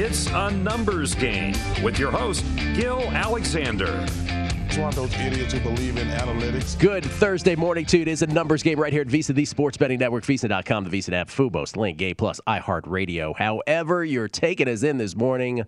It's a numbers game with your host, Gil Alexander. It's one of those idiots who believe in analytics. Good Thursday morning to you. It is a numbers game right here at VSiN, the Sports Betting Network, VSiN.com, the VSiN app, Fubo, Link, Gay Plus, iHeartRadio. However, you're taking us in this morning.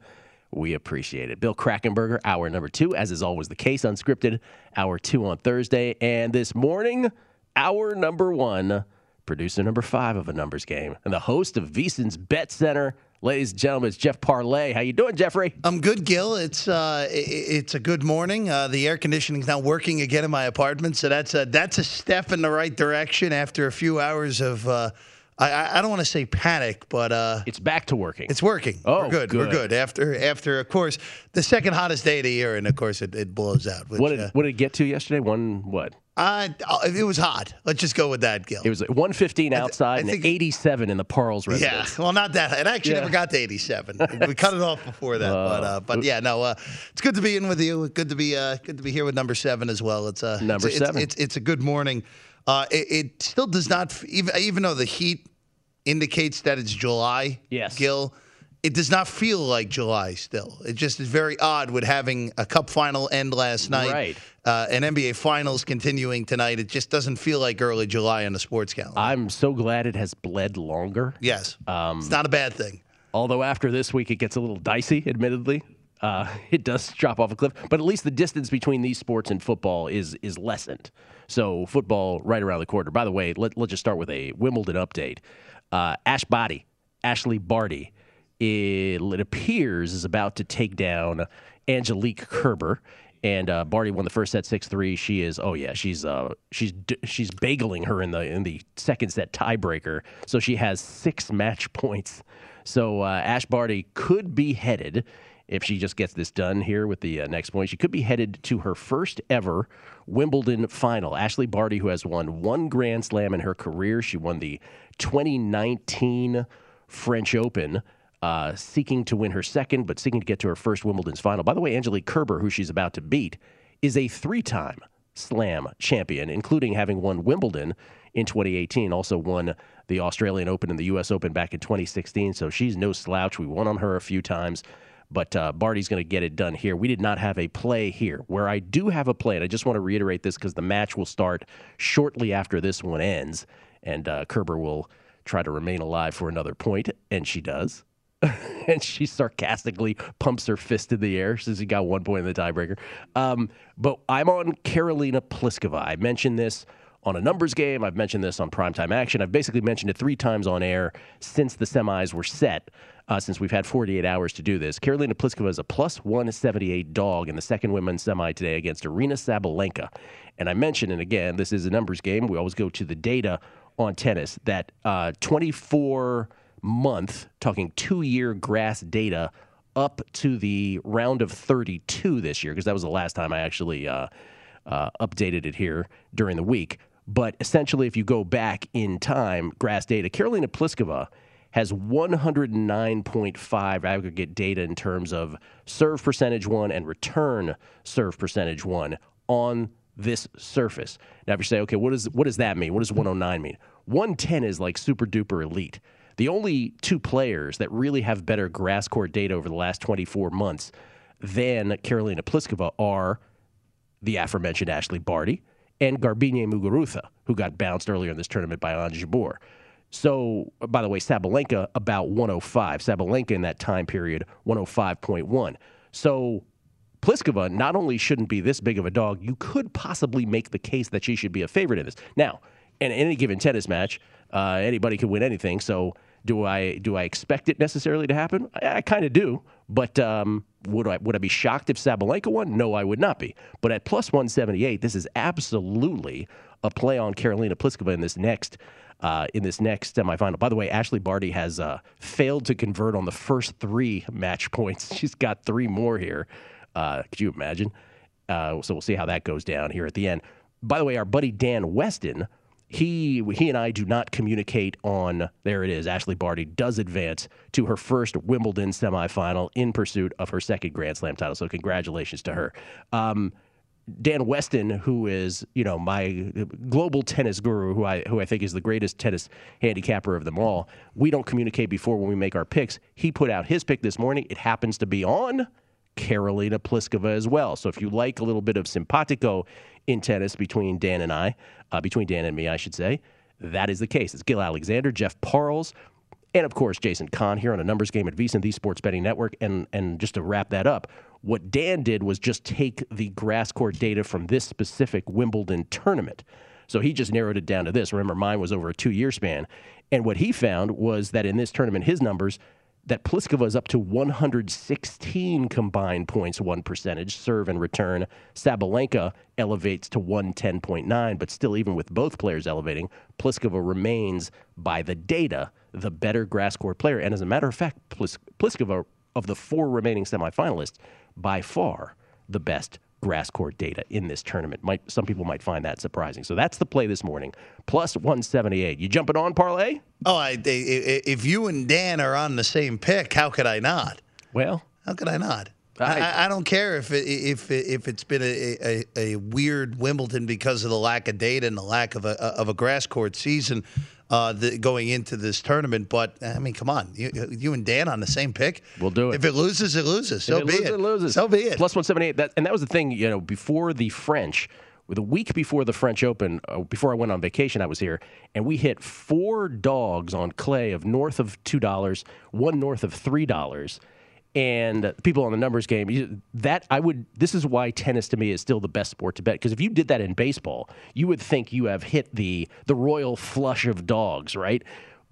We appreciate it. Bill Krackomberger, hour number two, as is always the case, unscripted, hour two on Thursday. And this morning, hour number one, producer number five of a numbers game, and the host of VSiN's Bet Center, Ladies and gentlemen, it's Jeff Parlay. How you doing, Jeffrey? I'm good, Gil. It's uh, it's a good morning. Uh, the air conditioning's now working again in my apartment, so that's a that's a step in the right direction after a few hours of. Uh, I, I don't want to say panic, but uh, it's back to working. It's working. Oh, we're good. good. We're good. After after of course the second hottest day of the year, and of course it, it blows out. Which, what did uh, what did it get to yesterday? One what? Uh, it was hot. Let's just go with that, Gil. It was 115 outside and 87 in the Parles residence. Yeah, well, not that. It actually Yeah. never got to 87. we cut it off before that, but uh, but yeah, no. Uh, it's good to be in with you. Good to be uh, good to be here with number seven as well. It's uh, Number it's, it's- seven. It's, it's a good morning. Uh, it, it still does not even even though the heat indicates that it's July. Yes. Gil. It does not feel like July still. It just is very odd with having a cup final end last night, Right. Uh, and NBA finals continuing tonight. It just doesn't feel like early July on the sports calendar. I'm so glad it has bled longer. yes, Um, it's not a bad thing. Although after this week it gets a little dicey, admittedly. Uh, it does drop off a cliff, but at least the distance between these sports and football is is lessened. So football right around the corner. By the way, let, let's just start with a Wimbledon update. Uh, Ash Barty, Ashley Barty, it, it appears is about to take down Angelique Kerber. And uh, Barty won the first set six three. She is oh yeah she's uh she's she's bageling her in the in the second set tiebreaker. So she has six match points. So uh, Ash Barty could be headed if she just gets this done here with the uh, next point. She could be headed to her first ever Wimbledon final. Ashley Barty, who has won one Grand Slam in her career, she won the 2019 French Open uh, seeking to win her second, but seeking to get to her first Wimbledon's final. By the way, Angelique Kerber, who she's about to beat, is a three time slam champion, including having won Wimbledon in 2018, also won the Australian Open and the U.S. Open back in 2016. So she's no slouch. We won on her a few times. But uh, Barty's going to get it done here. We did not have a play here. Where I do have a play, and I just want to reiterate this because the match will start shortly after this one ends, and uh, Kerber will try to remain alive for another point, and she does. and she sarcastically pumps her fist in the air since he got one point in the tiebreaker. Um, but I'm on Karolina Pliskova. I mentioned this on a numbers game. I've mentioned this on primetime action. I've basically mentioned it three times on air since the semis were set, uh, since we've had 48 hours to do this. Karolina Pliskova is a plus 178 dog in the second women's semi today against Aryna Sabalenka. And I mentioned, and again, this is a numbers game. We always go to the data on tennis that uh, 24 month, talking two year grass data up to the round of 32 this year, because that was the last time I actually uh, uh, updated it here during the week. But essentially, if you go back in time, grass data, Karolina Pliskova has 109.5 aggregate data in terms of serve percentage one and return serve percentage one on this surface. Now, if you say, okay, what, is, what does that mean? What does 109 mean? 110 is like super duper elite. The only two players that really have better grass court data over the last 24 months than Karolina Pliskova are the aforementioned Ashley Barty and Garbiñe Muguruza, who got bounced earlier in this tournament by Ons Jabeur. So, by the way, Sabalenka about 105. Sabalenka in that time period, 105.1. So, Pliskova not only shouldn't be this big of a dog, you could possibly make the case that she should be a favorite in this. Now, in any given tennis match, uh, anybody can win anything. So, do I do I expect it necessarily to happen? I, I kind of do, but um, would I would I be shocked if Sabalenka won? No, I would not be. But at plus 178, this is absolutely a play on Karolina Pliskova in this next uh, in this next semifinal. By the way, Ashley Barty has uh, failed to convert on the first three match points. She's got three more here. Uh, could you imagine? Uh, so we'll see how that goes down here at the end. By the way, our buddy Dan Weston he he and I do not communicate on there it is. Ashley Barty does advance to her first Wimbledon semifinal in pursuit of her second Grand Slam title. So congratulations to her. Um, Dan Weston, who is you know my global tennis guru, who I who I think is the greatest tennis handicapper of them all. We don't communicate before when we make our picks. He put out his pick this morning. It happens to be on Karolina Pliskova as well. So if you like a little bit of simpatico in tennis between Dan and I, uh, between Dan and me, I should say, that is the case. It's Gil Alexander, Jeff Parles, and of course Jason Kahn here on a numbers game at VSiN, the Sports Betting Network. And and just to wrap that up, what Dan did was just take the grass court data from this specific Wimbledon tournament. So he just narrowed it down to this. Remember, mine was over a two year span. And what he found was that in this tournament, his numbers that Pliskova is up to 116 combined points, one percentage, serve and return. Sabalenka elevates to 110.9, but still, even with both players elevating, Pliskova remains, by the data, the better grass court player. And as a matter of fact, Plis- Pliskova, of the four remaining semifinalists, by far the best grass court data in this tournament. Might some people might find that surprising. So that's the play this morning. Plus 178. You jumping on parlay? Oh, I, if you and Dan are on the same pick, how could I not? Well, how could I not? I, I, don't care if it, if if it's been a, a, a, weird Wimbledon because of the lack of data and the lack of a of a grass court season uh, the, going into this tournament. But I mean, come on, you, you, and Dan on the same pick. We'll do it. If it loses, it loses. So it be loses, it. it loses. So be it. Plus one seventy eight. That and that was the thing. You know, before the French. The week before the French Open, uh, before I went on vacation, I was here, and we hit four dogs on clay of north of two dollars, one north of three dollars, and people on the numbers game that i would this is why tennis to me is still the best sport to bet because if you did that in baseball you would think you have hit the the royal flush of dogs right?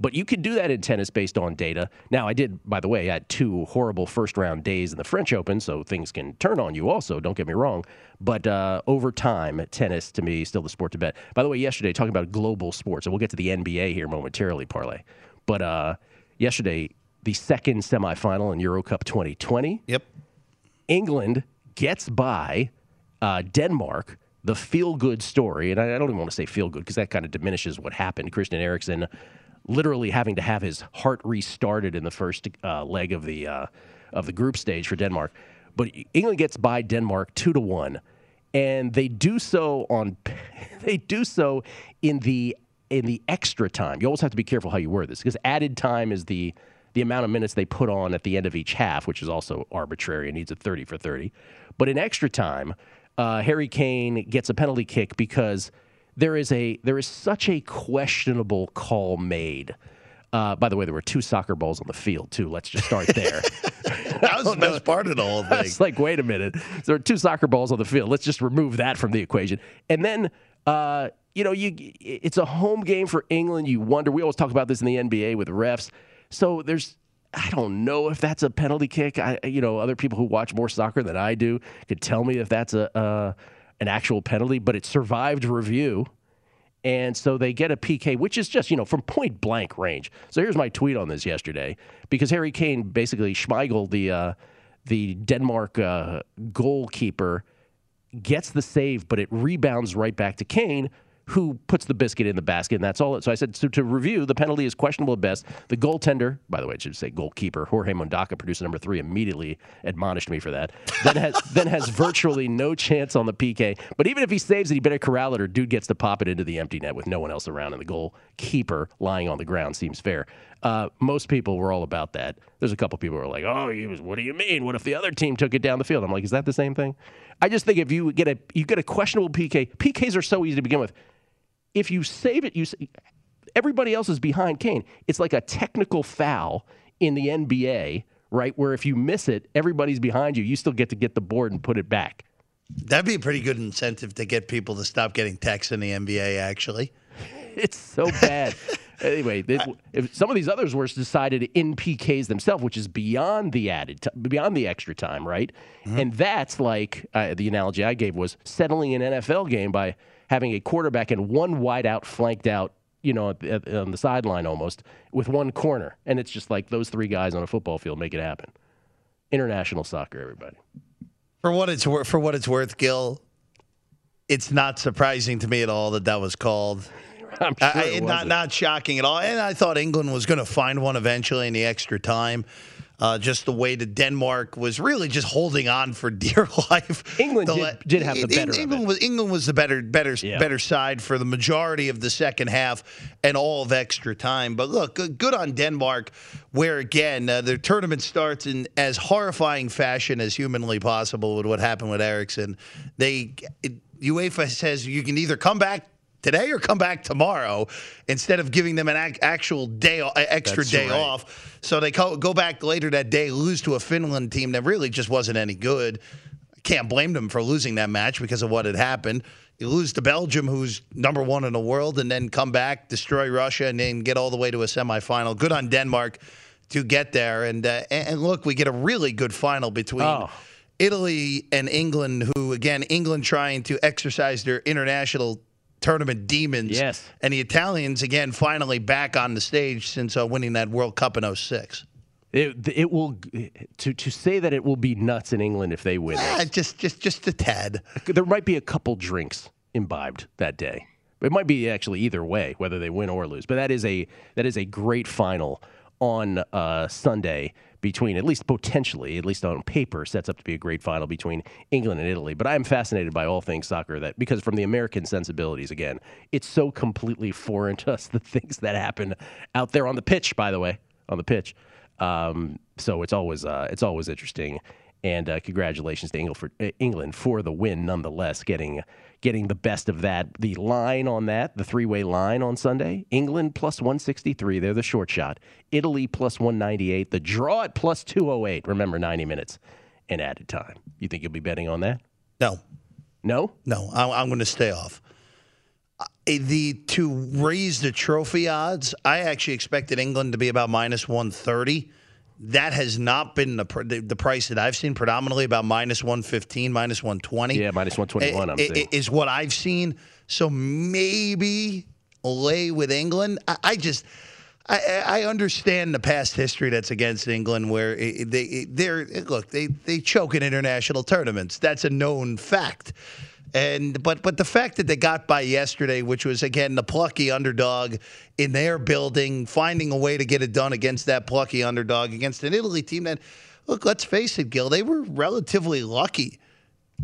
But you could do that in tennis based on data. Now i did by the way i had two horrible first round days in the french open so things can turn on you also don't get me wrong. But uh, over time tennis to me is still the sport to bet. By the way yesterday talking about global sports and we'll get to the nba here momentarily parlay but uh, yesterday the second semifinal in Euro Cup 2020. Yep. England gets by uh, Denmark. The feel good story, and I, I don't even want to say feel good because that kind of diminishes what happened. Christian Eriksen literally having to have his heart restarted in the first uh, leg of the uh, of the group stage for Denmark. But England gets by Denmark two to one, and they do so on they do so in the in the extra time. You always have to be careful how you word this because added time is the the amount of minutes they put on at the end of each half, which is also arbitrary and needs a 30 for 30. But in extra time, uh, Harry Kane gets a penalty kick because there is a there is such a questionable call made. Uh, by the way, there were two soccer balls on the field too. Let's just start there. that was the best part of the whole thing. It's like, wait a minute, there are two soccer balls on the field. Let's just remove that from the equation. And then uh, you know, you it's a home game for England. You wonder. We always talk about this in the NBA with refs. So there's I don't know if that's a penalty kick. I, you know, other people who watch more soccer than I do could tell me if that's a an actual penalty, but it survived review, and so they get a PK, which is just you know from point blank range. So here's my tweet on this yesterday because Harry Kane basically Schmeichel, the uh, the Denmark uh, goalkeeper, gets the save, but it rebounds right back to Kane who puts the biscuit in the basket, and that's all. It, so I said, so to review, the penalty is questionable at best. The goaltender, by the way, I should say goalkeeper, Jorge Mondaca, producer number three, immediately admonished me for that. Then has then has virtually no chance on the PK. But even if he saves it, he better corral it, or dude gets to pop it into the empty net with no one else around, and the goalkeeper lying on the ground seems fair. Uh, most people were all about that. There's a couple people who like, "Oh, was, what do you mean? What if the other team took it down the field?" I'm like, "Is that the same thing?" I just think if you get a you get a questionable PK, PKs are so easy to begin with if you save it, you everybody else is behind Kane. It's like a technical foul in the NBA, right? Where if you miss it, everybody's behind you. You still get to get the board and put it back. That'd be a pretty good incentive to get people to stop getting texts in the NBA. Actually, it's so bad. anyway, if some of these others were decided in PKs themselves, which is beyond the added, t- beyond the extra time, right? Mm-hmm. And that's like uh, the analogy I gave was settling an NFL game by having a quarterback and one wideout flanked out, you know, at, at, on the sideline almost with one corner, and it's just like those three guys on a football field make it happen. International soccer, everybody. For what it's worth, for what it's worth, Gil, it's not surprising to me at all that that was called. I'm sure I, not not shocking at all. And I thought England was going to find one eventually in the extra time. Uh, just the way that Denmark was really just holding on for dear life. England did, did, have the better. England was England was the better better yeah. better side for the majority of the second half and all of extra time. But look, good on Denmark, where again uh, their tournament starts in as horrifying fashion as humanly possible with what happened with Eriksen. They it, UEFA says you can either come back today or come back tomorrow instead of giving them an ac- actual day extra That's day right. off. So they co- go back later that day, lose to a Finland team that really just wasn't any good. Can't blame them for losing that match because of what had happened. You lose to Belgium, who's number one in the world, and then come back, destroy Russia, and then get all the way to a semifinal. Good on Denmark to get there. And uh, and look, we get a really good final between. Oh. Italy and England, who again, England trying to exercise their international tournament demons. Yes. And the Italians, again, finally back on the stage since uh, winning that World Cup in 06. It, it will to to say that it will be nuts in England if they win. Yeah, just just just a tad. There might be a couple drinks imbibed that day. It might be actually either way, whether they win or lose. But that is a that is a great final on uh, Sunday between, at least potentially, at least on paper, sets up to be a great final between England and Italy. But I am fascinated by all things soccer that because from the American sensibilities, again, it's so completely foreign to us the things that happen out there on the pitch. By the way, on the pitch, um, so it's always uh, it's always interesting. And uh, congratulations to England for, uh, England for the win, nonetheless, getting getting the best of that. The line on that, the three way line on Sunday England plus 163. They're the short shot. Italy plus 198. The draw at plus 208. Remember, 90 minutes and added time. You think you'll be betting on that? No. No? No. I'm, I'm going to stay off. Uh, the to raise the trophy odds, I actually expected England to be about minus 130 that has not been the, the, the price that I've seen predominantly about minus 115, minus 120. Yeah, minus 121, I'm it, Is what I've seen. So maybe lay with England. I, I just. I, I, understand the past history that's against England, where they they're look they they choke in international tournaments. That's a known fact. And but but the fact that they got by yesterday, which was again the plucky underdog in their building, finding a way to get it done against that plucky underdog against an Italy team that, look, let's face it, Gil, they were relatively lucky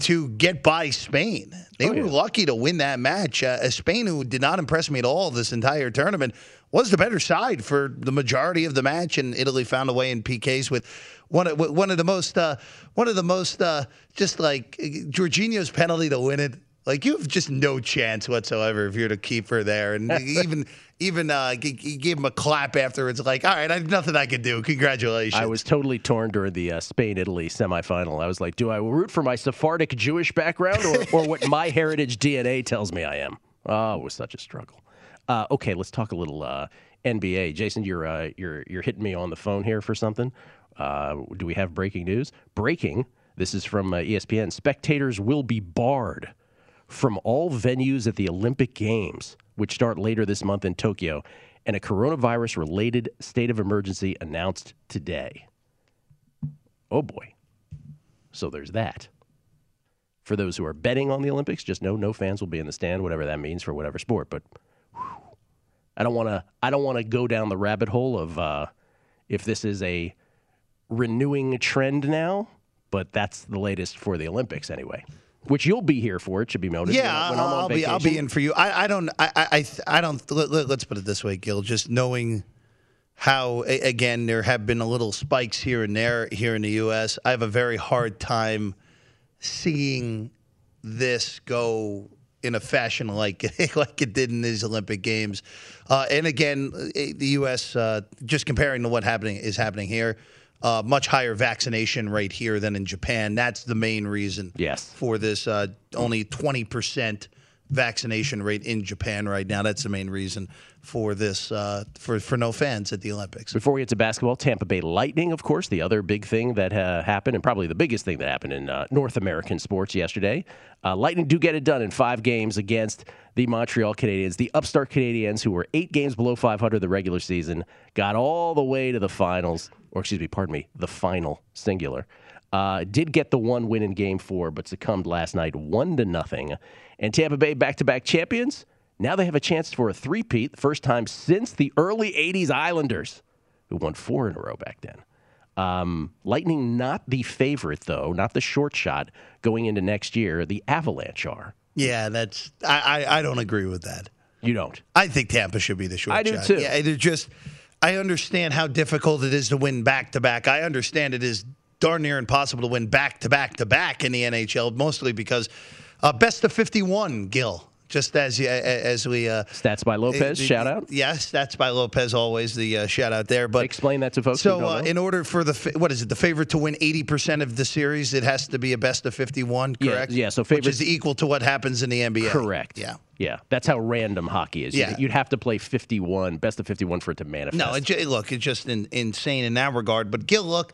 to get by Spain. They oh, yeah. were lucky to win that match. Uh, Spain, who did not impress me at all this entire tournament, was the better side for the majority of the match, and Italy found a way in PKs with one of one of the most uh, one of the most uh, just like Jorginho's penalty to win it. Like you have just no chance whatsoever if you're the keeper there, and even even uh, he gave him a clap afterwards. Like, all right, I have nothing I can do. Congratulations. I was totally torn during the uh, Spain Italy semifinal. I was like, do I root for my Sephardic Jewish background or, or what my heritage DNA tells me I am? Oh, it was such a struggle. Uh, okay, let's talk a little uh, NBA. Jason, you're uh, you're you're hitting me on the phone here for something. Uh, do we have breaking news? Breaking. This is from uh, ESPN. Spectators will be barred from all venues at the Olympic Games, which start later this month in Tokyo, and a coronavirus-related state of emergency announced today. Oh boy. So there's that. For those who are betting on the Olympics, just know no fans will be in the stand, whatever that means for whatever sport. But whew, I don't want to. I don't want to go down the rabbit hole of uh, if this is a renewing trend now. But that's the latest for the Olympics anyway. Which you'll be here for. It should be noted. Yeah, when on I'll be I'll be in for you. I, I don't I I I, don't. Let, let, us put it this way, Gil. Just knowing how again there have been a little spikes here and there here in the U.S. I have a very hard time seeing this go in a fashion like like it did in these Olympic Games. Uh, and again, eh, the U.S. Uh, just comparing to what happening is happening here. Uh, much higher vaccination rate here than in Japan. That's the main reason Yes. for this uh, only 20% vaccination rate in Japan right now. That's the main reason for this uh, for for no fans at the Olympics. Before we get to basketball, Tampa Bay Lightning, of course, the other big thing that uh, happened, and probably the biggest thing that happened in uh, North American sports yesterday. Uh, Lightning do get it done in five games against the Montreal Canadiens. The upstart Canadiens, who were eight games below 500 the regular season, got all the way to the finals, or excuse me, pardon me, the final singular. Uh, did get the one win in Game Four, but succumbed last night one to nothing. And Tampa Bay back-to-back champions. Now they have a chance for a three-peat, the first time since the early '80s Islanders, who won four in a row back then. Um, Lightning not the favorite though, not the short shot going into next year. The Avalanche are. Yeah, that's I, I I don't agree with that. You don't. I think Tampa should be the short I do too. Yeah, it just I understand how difficult it is to win back to back. I understand it is darn near impossible to win back to back to back in the NHL, mostly because uh, best of fifty one, Gil. Just as you- as we uh, Stats by Lopez. Uh, shout out. Yes, that's by Lopez. Always the uh, shout out there. But Explain that to folks. so, uh, in order for the what is it, the favorite to win eighty percent of the series, it has to be a best of fifty-one. Correct. yeah, so which favorite- is equal to what happens in the NBA. Correct. Yeah. Yeah. That's how random hockey is. Yeah. You'd, you'd have to play 51, best of 51 for it to manifest. No, it, look, it's just in, insane in that regard. But Gil, look,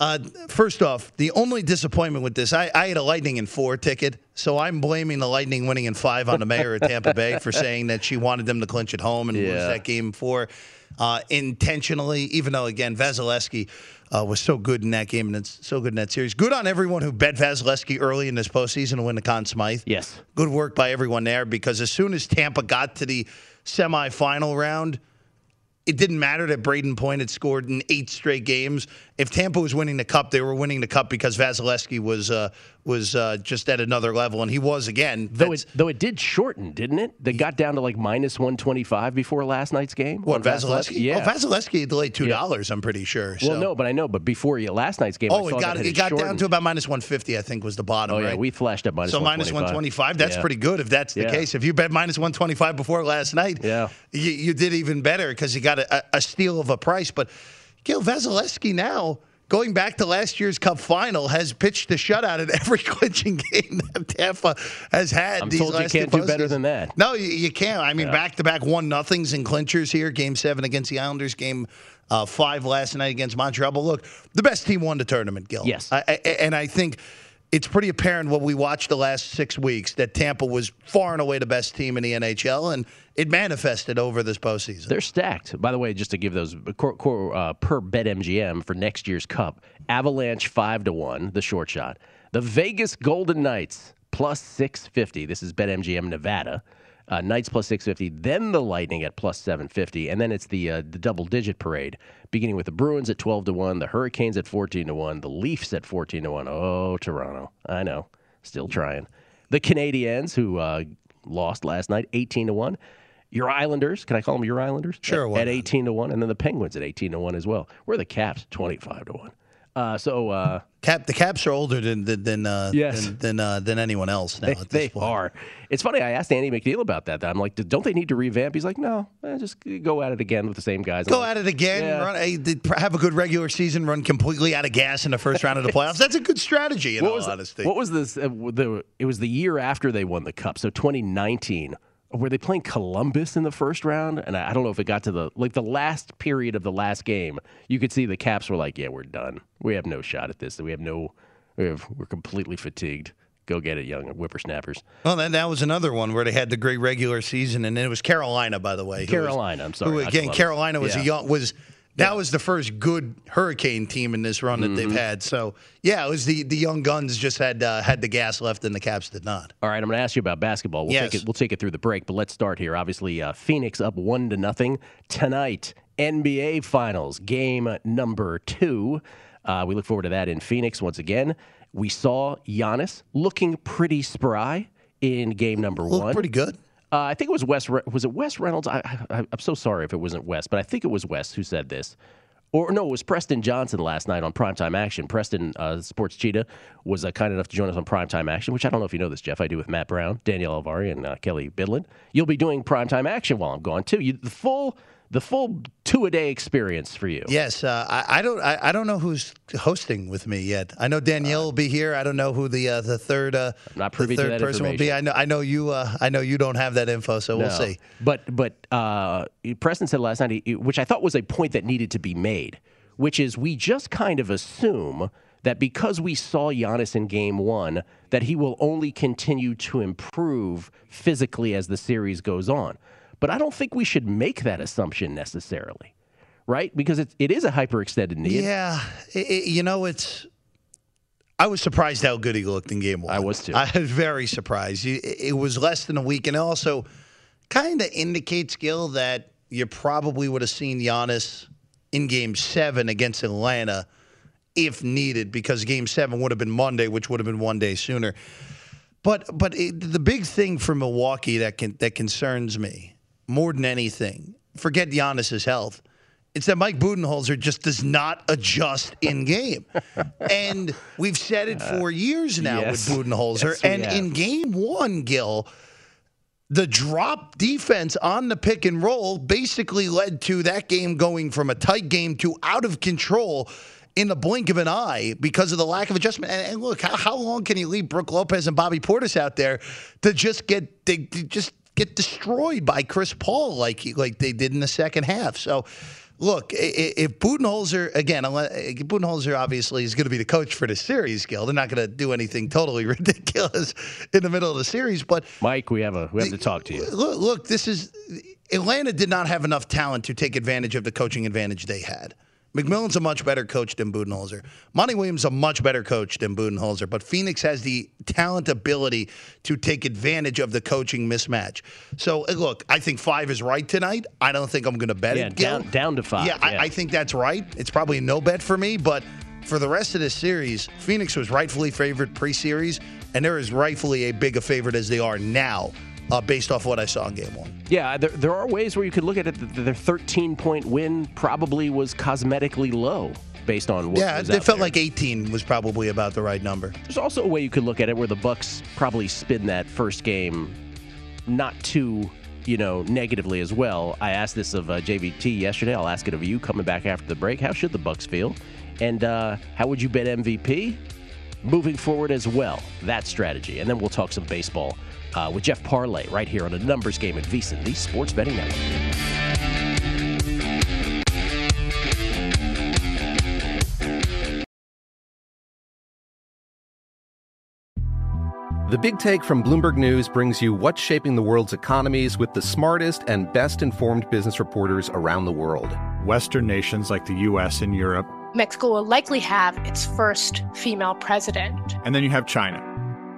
uh, first off, the only disappointment with this, I, I had a Lightning in four ticket, so I'm blaming the Lightning winning in five on the mayor of Tampa Bay for saying that she wanted them to clinch at home and lose that game four uh, intentionally. Even though again, Vasilevskiy uh, was so good in that game and it's so good in that series. Good on everyone who bet Vasilevskiy early in this postseason to win the Conn Smythe. Yes. Good work by everyone there because as soon as Tampa got to the semifinal round, it didn't matter that Brayden Point had scored in eight straight games. If Tampa was winning the cup, they were winning the cup because Vasilevskiy was uh, was uh, just at another level, and he was again. Though it, though it did shorten, didn't it? They got down to like minus 125 before last night's game. what Vasilevskiy? Yeah. Oh, Vasilevskiy delayed two dollars. I'm pretty sure. well, so. no, but I know. But before you, last night's game, I Oh, it got that it got down to about minus 150. I think was the bottom. Oh yeah, right? we flashed up minus so minus 125. That's Yeah. pretty good if that's the Yeah. case. If you bet minus 125 before last night, Yeah. you, you did even better because you got a, a steal of a price. But Gil Vasilevskiy now. Going back to last year's Cup final, has pitched a shutout in every clinching game that Tampa has had. I'm these told you can't do better than that. No, you, you can't. I mean, back to back one nothings and clinchers here. Game seven against the Islanders. Game uh, five last night against Montreal. But look, the best team won the tournament, Gil. Yes. I, I, and I think it's pretty apparent what we watched the last six weeks that Tampa was far and away the best team in the NHL, and it manifested over this postseason. They're stacked. By the way, just to give those uh, per BetMGM for next year's Cup, Avalanche five to one, the short shot. The Vegas Golden Knights plus six fifty. This is BetMGM Nevada. Uh, Knights plus six fifty. Then the Lightning at plus seven fifty, and then it's the uh, the double digit parade, beginning with the Bruins at twelve to one, the Hurricanes at fourteen to one, the Leafs at fourteen to one. Oh, Toronto, I know, still trying. The Canadiens who uh, lost last night, eighteen to one. Your Islanders, can I call them your Islanders? Sure, At, at 18 to 1, and then the Penguins at 18 to 1 as well. We're the Caps, 25 to 1. Uh, so uh, Cap, the Caps are older than than than uh, Yes. than than, uh, than anyone else now. they, at this they point. are. It's funny. I asked Andy McNeil about that. I'm like, don't they need to revamp? He's like, no, eh, just go at it again with the same guys. I'm Go like, at it again. Yeah. Run, have a good regular season. Run completely out of gas in the first round of the playoffs. That's a good strategy. In What all was honesty. what was this? Uh, the it was the year after they won the cup. So 2019 were they playing Columbus in the first round? And I, I don't know if it got to the like the last period of the last game. You could see the Caps were like, "Yeah, we're done. We have no shot at this. We have no. We have, we're completely fatigued. Go get it, young whippersnappers." Well, then that was another one where they had the great regular season, and then it was Carolina, by the way. who was- Carolina, I'm sorry, who, again, Carolina was Yeah. a young was. That was the first good Hurricane team in this run that Mm-hmm. they've had. So yeah, it was the the young guns just had uh, had the gas left, and the Caps did not. All right, I'm going to ask you about basketball. We'll Yes. take it. We'll take it through the break, but let's start here. Obviously, uh, Phoenix up one to nothing tonight. NBA Finals game number two. Uh, we look forward to that in Phoenix once again. We saw Giannis looking pretty spry in game number Looked one. pretty good. Uh, I think it was Wes. Re- Was it Wes Reynolds? I, I, I'm so sorry if it wasn't Wes, but I think it was Wes who said this. Or no, it was Preston Johnson last night on Primetime Action. Preston uh, Sports Cheetah was uh, kind enough to join us on Primetime Action, which I don't know if you know this, Jeff. I do with Matt Brown, Danielle Alvari, and uh, Kelly Bidlin. You'll be doing Primetime Action while I'm gone too. You, the full, the full two a day experience for you. Yes, uh, I, I don't I, I don't know who's hosting with me yet. I know Danielle will be here. I don't know who the uh, the third uh, not the privy third person will be. I know I know you uh, I know you don't have that info, so we'll see. But but uh, Preston said last night, which I thought was a point that needed to be made, which is we just kind of assume that because we saw Giannis in Game One, that he will only continue to improve physically as the series goes on. But I don't think we should make that assumption necessarily, right? Because it, it is a hyperextended knee. Yeah, i i you know it's. I was surprised how good he looked in game one. I was too. I was very surprised. It was less than a week, and also kind of indicates, Gil, that you probably would have seen Giannis in game seven against Atlanta if needed, because game seven would have been Monday, which would have been one day sooner. But but it, the big thing for Milwaukee that can, that concerns me more than anything, forget Giannis's health. It's that Mike Budenholzer just does not adjust in game, and we've said it for uh, years now yes. with Budenholzer. Yes, and have. in game one, Gil, the drop defense on the pick and roll basically led to that game going from a tight game to out of control in the blink of an eye because of the lack of adjustment. And, and look, how, how long can you leave Brook Lopez and Bobby Portis out there to just get they, to just get destroyed by Chris Paul like he- like they did in the second half? So. Look, if Budenholzer again, Budenholzer obviously is going to be the coach for the series. Gil, they're not going to do anything totally ridiculous in the middle of the series. But Mike, we have a we have to talk to you. Look, look, this is Atlanta did not have enough talent to take advantage of the coaching advantage they had. McMillan's a much better coach than Budenholzer. Monty Williams a much better coach than Budenholzer, but Phoenix has the talent ability to take advantage of the coaching mismatch. So, uh, look, I think five is right tonight. I don't think I'm going to bet Yeah, it. Gil. down down to five. Yeah, I, I think that's right. It's probably a no bet for me, but for the rest of this series, Phoenix was rightfully favored pre-series, and they're as rightfully a big a favorite as they are now, uh, based off what I saw in Game One. Yeah, there, there are ways where you could look at it. that Their 13 point win probably was cosmetically low based on what yeah, it felt there. like 18 was probably about the right number. There's also a way you could look at it where the Bucks probably spin that first game not too, you know, negatively as well. I asked this of uh, JVT yesterday. I'll ask it of you coming back after the break. How should the Bucks feel? And uh, how would you bet MVP? Moving forward as well, that strategy. And then we'll talk some baseball uh, with Jeff Parlay right here on a numbers game at VSiN, the Sports Betting Network. The Big Take from Bloomberg News brings you what's shaping the world's economies with the smartest and best informed business reporters around the world. Western nations like the US and Europe. Mexico will likely have its first female president. And then you have China.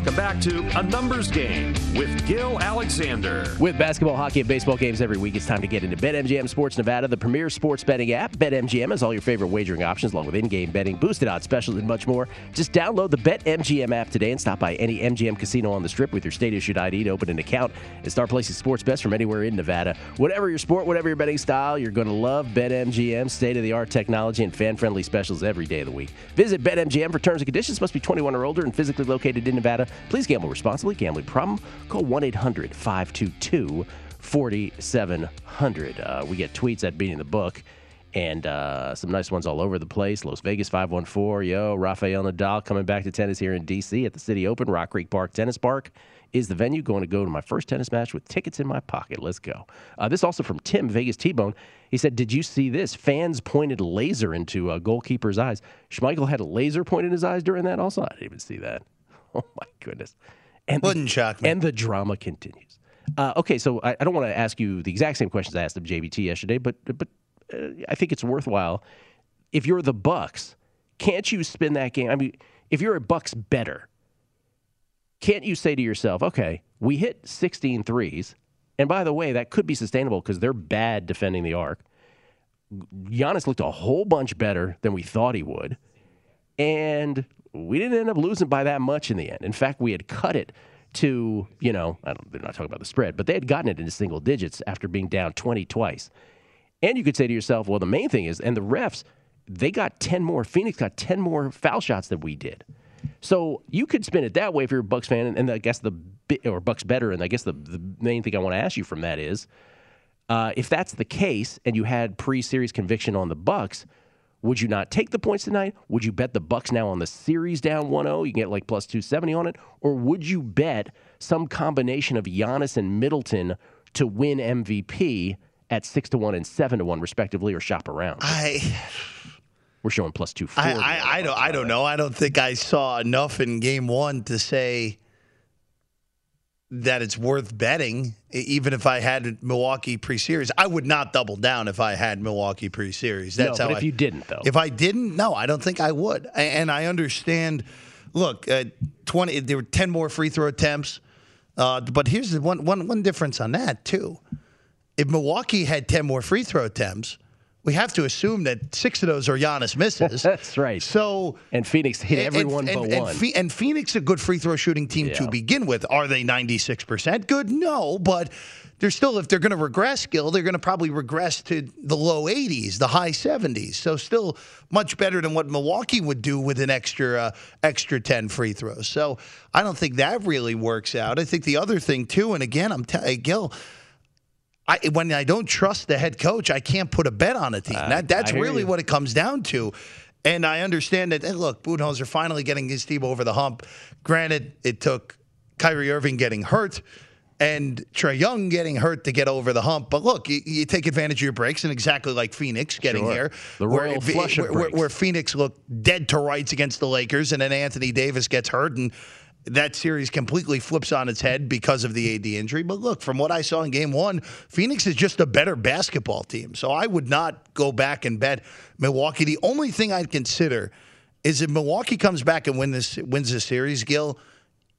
Welcome back to A Numbers Game with Gil Alexander. With basketball, hockey, and baseball games every week, it's time to get into BetMGM Sports Nevada, the premier sports betting app. BetMGM has all your favorite wagering options, along with in-game betting, boosted odds specials, and much more. Just download the BetMGM app today and stop by any MGM casino on the Strip with your state-issued ID to open an account and start placing sports bets from anywhere in Nevada. Whatever your sport, whatever your betting style, you're going to love BetMGM. State-of-the-art technology and fan-friendly specials every day of the week. Visit BetMGM for terms and conditions. Must be 21 or older and physically located in Nevada. Please gamble responsibly. Gambling problem? Call 1 800 522 4700. Uh, We get tweets at Beating the Book and uh, some nice ones all over the place. Las Vegas 514, yo, Rafael Nadal coming back to tennis here in D.C. at the City Open, Rock Creek Park Tennis Park is the venue. Going to go to my first tennis match with tickets in my pocket. Let's go. Uh, this also from Tim, Vegas T-Bone. He said, did you see this? Fans pointed laser into a goalkeeper's eyes. Schmeichel had a laser pointed in his eyes during that also? I didn't even see that. Oh, my goodness. And Wouldn't shock me. And the drama continues. Uh, okay, so I, I don't want to ask you the exact same questions I asked of JBT yesterday, but but uh, I think it's worthwhile. If you're the Bucks, can't you spin that game? I mean, if you're a Bucks better, can't you say to yourself, okay, we hit 16 threes, and by the way, that could be sustainable because they're bad defending the arc. Giannis looked a whole bunch bettor than we thought he would, and we didn't end up losing by that much in the end. In fact, we had cut it to, you know, they're not talking about the spread, but they had gotten it into single digits after being down 20 twice. And you could say to yourself, well, the main thing is, and the refs, they got 10 more, Phoenix got 10 more foul shots than we did. So you could spin it that way if you're a Bucks fan, and, and I guess the or Bucks bettor. And I guess the, the main thing I want to ask you from that is, uh, if that's the case, and you had pre-series conviction on the Bucks, would you not take the points tonight? Would you bet the Bucks now on the series down 1-0? You can get like plus 270 on it, or would you bet some combination of Giannis and Middleton to win MVP at six to one and seven to one respectively, or shop around? I. We're showing plus two I. I, I don't I don't know. I don't think I saw enough in game one to say that it's worth betting, even if I had Milwaukee pre-series. I would not double down if I had Milwaukee pre-series. That's no, how if I, you didn't, though. If I didn't, no, I don't think I would. And I understand. Look, uh, twenty. There were ten more free throw attempts, uh, but here's the one, one, one difference on that too. If Milwaukee had ten more free throw attempts, we have to assume that six of those are Giannis misses. That's right. So and Phoenix hit everyone and, but and, one. And, and Phoenix a good free throw shooting team to begin with. Are they 96% good? No, but they're still if they're going to regress skill, they're going to probably regress to the low 80s, the high 70s. So still much better than what Milwaukee would do with an extra uh, extra 10 free throws. So I don't think that really works out. I think the other thing too and again, I'm t- Gil I, when I don't trust the head coach, I can't put a bet on a team. Uh, that, that's really you. what it comes down to. And I understand that, hey, look, Budenholzer finally getting his team over the hump. Granted, it took Kyrie Irving getting hurt and Trae Young getting hurt to get over the hump. But look, you, you take advantage of your breaks, and exactly like Phoenix getting Sure. here, The where, royal flush of where, where, where Phoenix looked dead to rights against the Lakers, and then Anthony Davis gets hurt, and that series completely flips on its head because of the AD injury. But look, from what I saw in game one, Phoenix is just a better basketball team. So I would not go back and bet Milwaukee. The only thing I'd consider is if Milwaukee comes back and win this wins this series, Gil.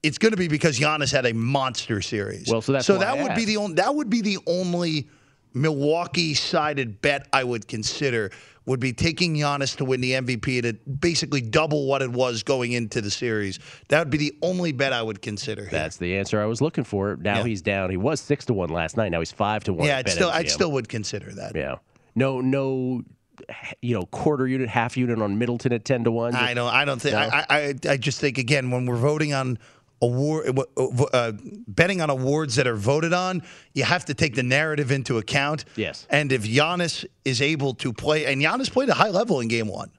It's going to be because Giannis had a monster series. Well, so that's so that I would be the only that would be the only Milwaukee sided bet I would consider would be taking Giannis to win the MVP to basically double what it was going into the series. That would be the only bet I would consider. Here. That's the answer I was looking for. Now Yeah. he's down. He was six to one last night. Now he's five to one. yeah, I'd still I BetMGM. still would consider that. Yeah. No, no, you know, quarter unit, half unit on Middleton at ten to one. I don't. I don't think. No? I, I. I just think again when we're voting on award, uh, betting on awards that are voted on, you have to take the narrative into account. Yes. And if Giannis is able to play, and Giannis played a high level in Game One.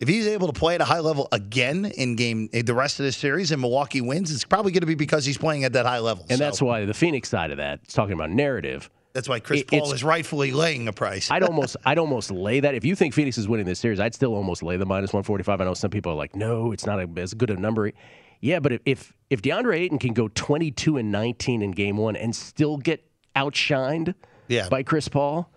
If he's able to play at a high level again in game the rest of this series and Milwaukee wins, it's probably going to be because he's playing at that high level. And So that's why the Phoenix side of that is talking about narrative. that's why Chris Paul it's- is rightfully laying a price. I'd almost, I'd almost lay that. If you think Phoenix is winning this series, I'd still almost lay the minus one forty five. I know some people are like, no, it's not a, as good a number. Yeah, but if if, DeAndre Ayton can go twenty two and nineteen in game one and still get outshined Yeah. by Chris Paul,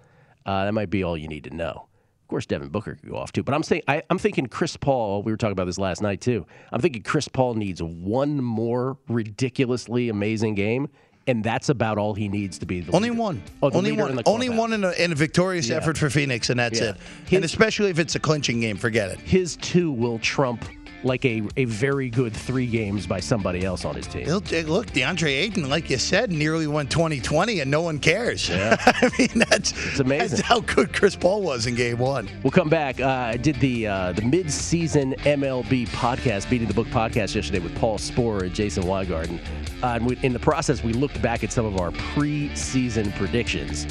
uh, that might be all you need to know. Of course, Devin Booker could go off too, but I'm saying I, I'm thinking Chris Paul. We were talking about this last night too. I'm thinking Chris Paul needs one more ridiculously amazing game, and that's about all he needs to be the Only leader. one. Oh, the only in one. the Only one in a, in a victorious Yeah. effort for Phoenix, and that's Yeah. it. and especially if it's a clinching game, forget it. his two will trump like a, a very good three games by somebody else on his team. Look, DeAndre Ayton, like you said, nearly won 2020, and no one cares. Yeah. I mean, that's It's amazing. That's how good Chris Paul was in Game One. We'll come back. Uh, I did the uh, the mid season MLB podcast, beating the book podcast yesterday with Paul Sporer and Jason Weingarten. Uh, and we, in the process, we looked back at some of our preseason predictions.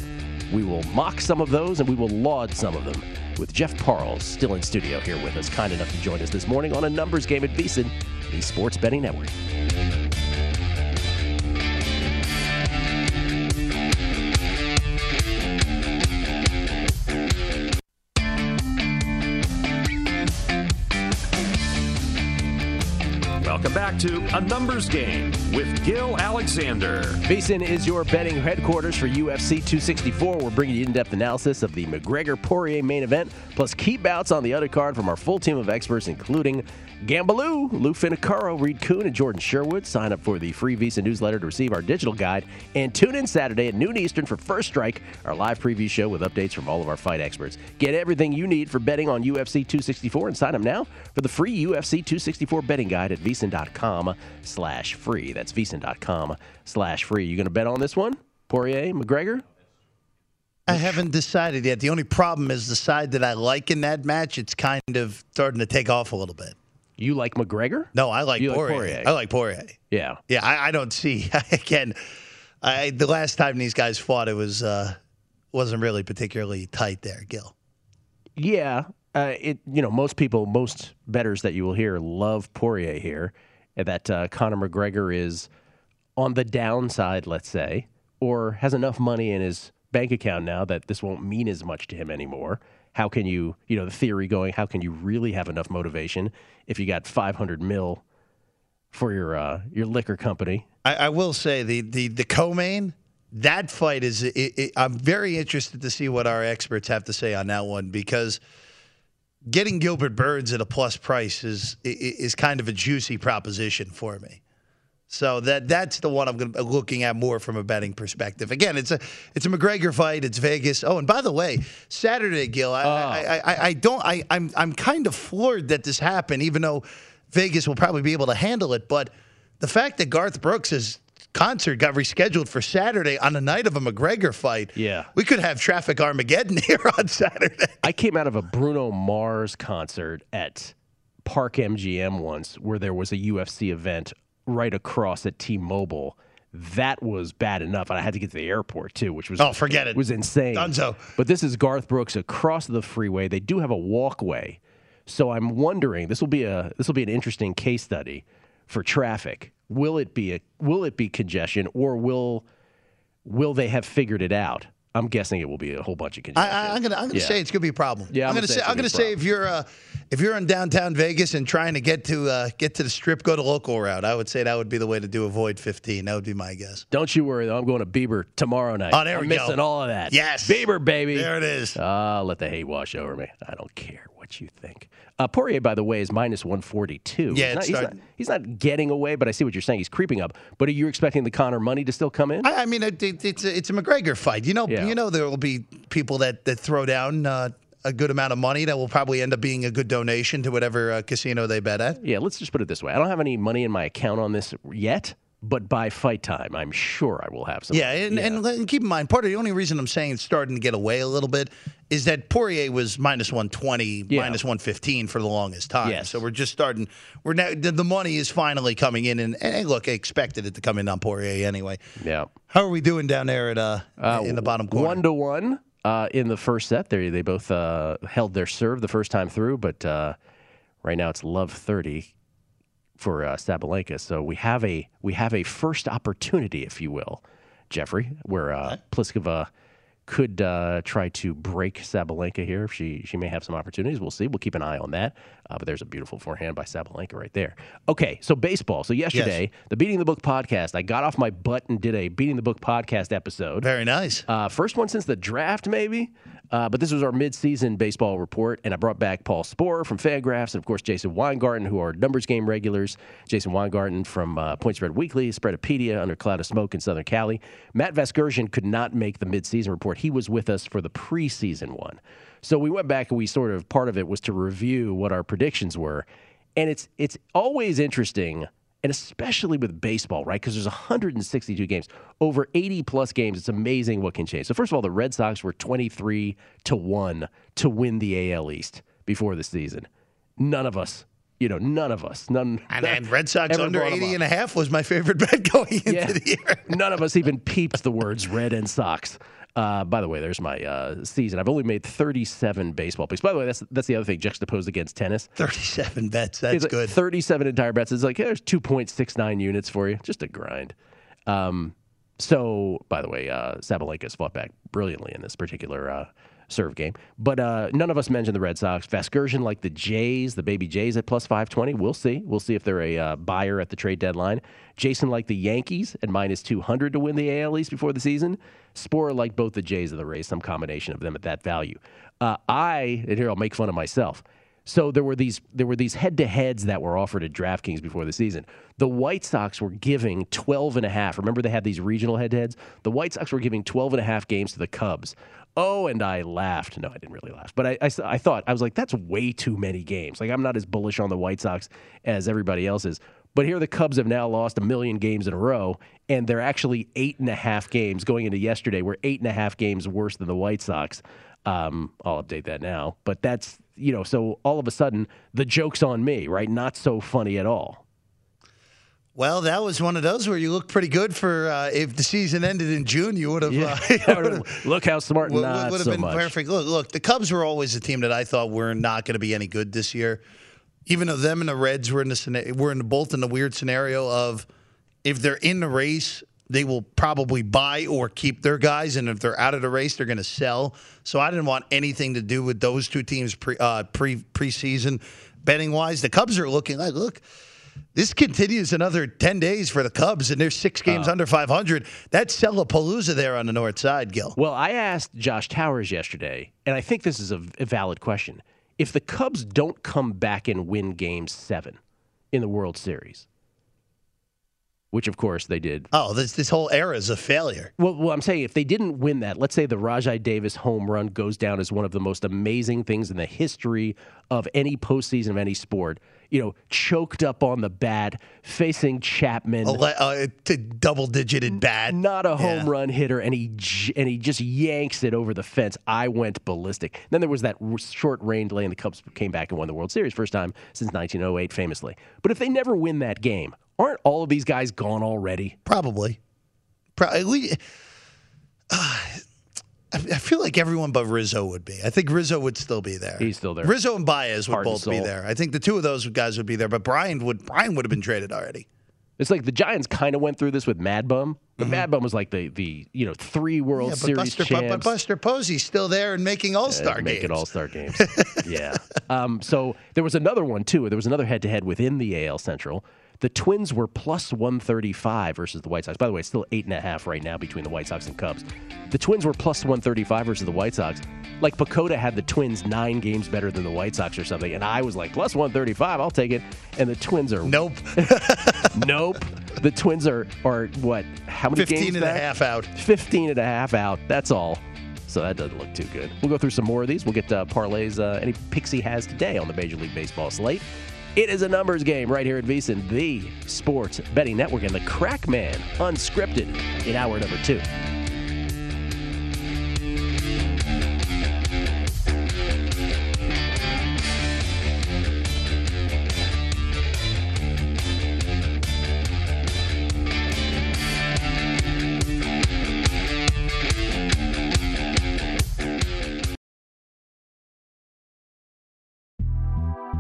We will mock some of those and we will laud some of them. With Jeff Parles still in studio here with us, kind enough to join us this morning on a numbers game at VSiN, the Sports Betting Network. Back to A Numbers Game with Gil Alexander. VSiN is your betting headquarters for UFC 264. We're bringing you in-depth analysis of the McGregor Poirier main event, plus key bouts on the undercard from our full team of experts, including Gambaloo, Lou Finicaro, Reed Kuhn, and Jordan Sherwood. Sign up for the free VSiN newsletter to receive our digital guide, and tune in Saturday at noon Eastern for First Strike, our live preview show with updates from all of our fight experts. Get everything you need for betting on UFC 264 and sign up now for the free UFC 264 betting guide at VSiN.com slash free. That's VSiN.com slash free. You going to bet on this one? Poirier, McGregor? I haven't decided yet. The only problem is the side that I like in that match. It's kind of starting to take off a little bit. You like McGregor? No, I like You like Poirier. Poirier. I like Poirier. Yeah. Yeah, I, I don't see again. I, the last time these guys fought, it was uh, wasn't really particularly tight there, Gil. Yeah, uh, it you know most people, most bettors that you will hear love Poirier here. That uh, Conor McGregor is on the downside, let's say, or has enough money in his bank account now that this won't mean as much to him anymore. How can you, you know, the theory going? How can you really have enough motivation if you got 500 mil for your uh, your liquor company I, I will say the the the co-main that fight is. It, it, I'm very interested to see what our experts have to say on that one because getting Gilbert Burns at a plus price is is kind of a juicy proposition for me. So that that's the one I'm going to be looking at more from a betting perspective. Again, it's a it's a McGregor fight. It's Vegas. Oh, and by the way, Saturday, Gil, I, ah. I, I, I don't I I'm I'm kind of floored that this happened, even though Vegas will probably be able to handle it. But the fact that Garth Brooks' concert got rescheduled for Saturday on the night of a McGregor fight, Yeah. we could have traffic Armageddon here on Saturday. I came out of a Bruno Mars concert at Park MGM once where there was a UFC event right across at T-Mobile. That was bad enough, and I had to get to the airport too, which was Oh, forget it. was insane. Dunzo. But this is Garth Brooks across the freeway. They do have a walkway, so I'm wondering this will be a this will be an interesting case study for traffic. Will it be a will it be congestion, or will will they have figured it out? I'm guessing it will be a whole bunch of congestion. I, I'm gonna I'm gonna Yeah. say it's gonna be a problem. Yeah, I'm I'm gonna gonna say say I'm gonna gonna say if you're uh, if you're in downtown Vegas and trying to get to uh, get to the strip, go to local route. I would say that would be the way to do avoid 15. That would be my guess. Don't you worry though. I'm going to Bieber tomorrow night. Oh, there I'm we go. missing all of that. Yes. Bieber baby. There it is. Ah, let the hate wash over me. I don't care what you think. Uh, Poirier, by the way, is minus 142. Yeah, he's not, he's, not, he's not getting away, but I see what you're saying. He's creeping up. But are you expecting the Conor money to still come in? I, I mean, it, it, it's a, it's a McGregor fight. You know, Yeah. you know there will be people that that throw down uh, a good amount of money that will probably end up being a good donation to whatever uh, casino they bet at. Yeah, let's just put it this way. I don't have any money in my account on this yet, but by fight time, I'm sure I will have some. Yeah, and, And, and keep in mind, part of the only reason I'm saying it's starting to get away a little bit is that Poirier was minus 120, minus 115 for the longest time. Yes. So we're just starting. We're now the, the money is finally coming in, and, and look, I expected it to come in on Poirier anyway. Yeah. How are we doing down there at uh, Uh, in the bottom corner? One to one uh, in the first set. They they both uh, held their serve the first time through, but uh, right now it's love thirty for uh, Sabalenka. So we have a we have a first opportunity, if you will, Jeffrey, where uh, Pliskova could uh, try to break Sabalenka here. She she may have some opportunities. We'll see. We'll keep an eye on that. Uh, but there's a beautiful forehand by Sabalenka right there. Okay, so baseball. So yesterday, the Beating the Book podcast. I got off my butt and did a Beating the Book podcast episode. Very nice. Uh, first one since the draft, maybe. Uh, but this was our midseason baseball report, and I brought back Paul Sporer from Fangraphs, and of course Jason Weingarten, who are numbers game regulars. Jason Weingarten from uh, Point Spread Weekly, Spreadopedia, Under Cloud of Smoke in Southern Cali. Matt Vasgersian could not make the midseason report. He was with us for the preseason one, so we went back and we sort of part of it was to review what our predictions were, and it's it's always interesting and especially with baseball, right? Because there's 162 games, over 80 plus games. It's amazing what can change. So first of all, the Red Sox were 23 to one to win the AL East before the season. None of us, you know, none of us, none. And, and Red Sox under 80 and a half was my favorite bet going into Yeah. the year. None of us even peeped the words red and Sox. Uh, by the way, there's my uh, season. I've only made 37 baseball picks. By the way, that's that's the other thing juxtaposed against tennis. 37 bets. That's like good. 37 entire bets. It's like, yeah, there's 2.69 units for you. Just a grind. Um, so, by the way, uh, Sabalenka's fought back brilliantly in this particular uh, serve game. But uh, none of us mentioned the Red Sox. Vasgersian like the Jays, the baby Jays at plus 520. We'll see. We'll see if they're a uh, buyer at the trade deadline. Jason like the Yankees at minus 200 to win the AL East before the season. Sporer like both the Jays and the Rays, some combination of them at that value. Uh, I, and here I'll make fun of myself. So there were these there were these head to heads that were offered at DraftKings before the season. The White Sox were giving 12 and a half. Remember they had these regional head to heads? The White Sox were giving 12 and a half games to the Cubs. Oh, and I laughed. No, I didn't really laugh. But I, I, I thought, I was like, that's way too many games. Like, I'm not as bullish on the White Sox as everybody else is. But here the Cubs have now lost a million games in a row, and they're actually eight and a half games going into yesterday. We're eight and a half games worse than the White Sox. Um, I'll update that now. But that's, you know, so all of a sudden the joke's on me, right? Not so funny at all. Well, that was one of those where you looked pretty good for uh, if the season ended in June, you would have. Uh, Look how smart. would, Not would have so been much. perfect. Look, look, the Cubs were always a team that I thought were not going to be any good this year. Even though them and the Reds were in the were in the, both in the weird scenario of if they're in the race, they will probably buy or keep their guys, and if they're out of the race, they're going to sell. So I didn't want anything to do with those two teams pre uh, pre preseason betting wise. The Cubs are looking like look. This continues another 10 days for the Cubs, and they're six games Oh. under 500. That's Sellapalooza there on the north side, Gil. Well, I asked Josh Towers yesterday, and I think this is a, a valid question. If the Cubs don't come back and win game seven in the World Series, which of course they did. Oh, this this whole era is a failure. Well, well, I'm saying if they didn't win that, let's say the Rajai Davis home run goes down as one of the most amazing things in the history of any postseason of any sport. You know, choked up on the bat, facing Chapman. A uh, double-digited bat. Not a home Yeah. run hitter, and he j- and he just yanks it over the fence. I went ballistic. Then there was that short rain delay, and the Cubs came back and won the World Series, first time since 1908, famously. But if they never win that game, aren't all of these guys gone already? Probably. Probably. I I feel like everyone but Rizzo would be. I think Rizzo would still be there. He's still there. Rizzo and Baez would Heart both be there. I think the two of those guys would be there, but Bryant would Bryant would have been traded already. It's like the Giants kind of went through this with Mad Bum, but Mad Bum was like the the you know three World Mm-hmm. Yeah, but Series Buster, but, champs. but Buster Posey's still there and making All Star Uh, games. Make it All Star games. yeah. Um, so there was another one too. There was another head to head within the AL Central. The Twins were plus 135 versus the White Sox. By the way, it's still eight and a half right now between the White Sox and Cubs. The Twins were plus 135 versus the White Sox. Like PECOTA had the Twins nine games better than the White Sox or something, and I was like plus 135. I'll take it. And the Twins are nope, nope. The Twins are are what? How many 15 games and a back? half out. 15 and a half out. That's all. So that doesn't look too good. We'll go through some more of these. We'll get uh, parlays, uh, any picks he has today on the Major League Baseball slate. It is a numbers game right here at VSiN, the sports betting network, and the Crack Man unscripted in hour number two.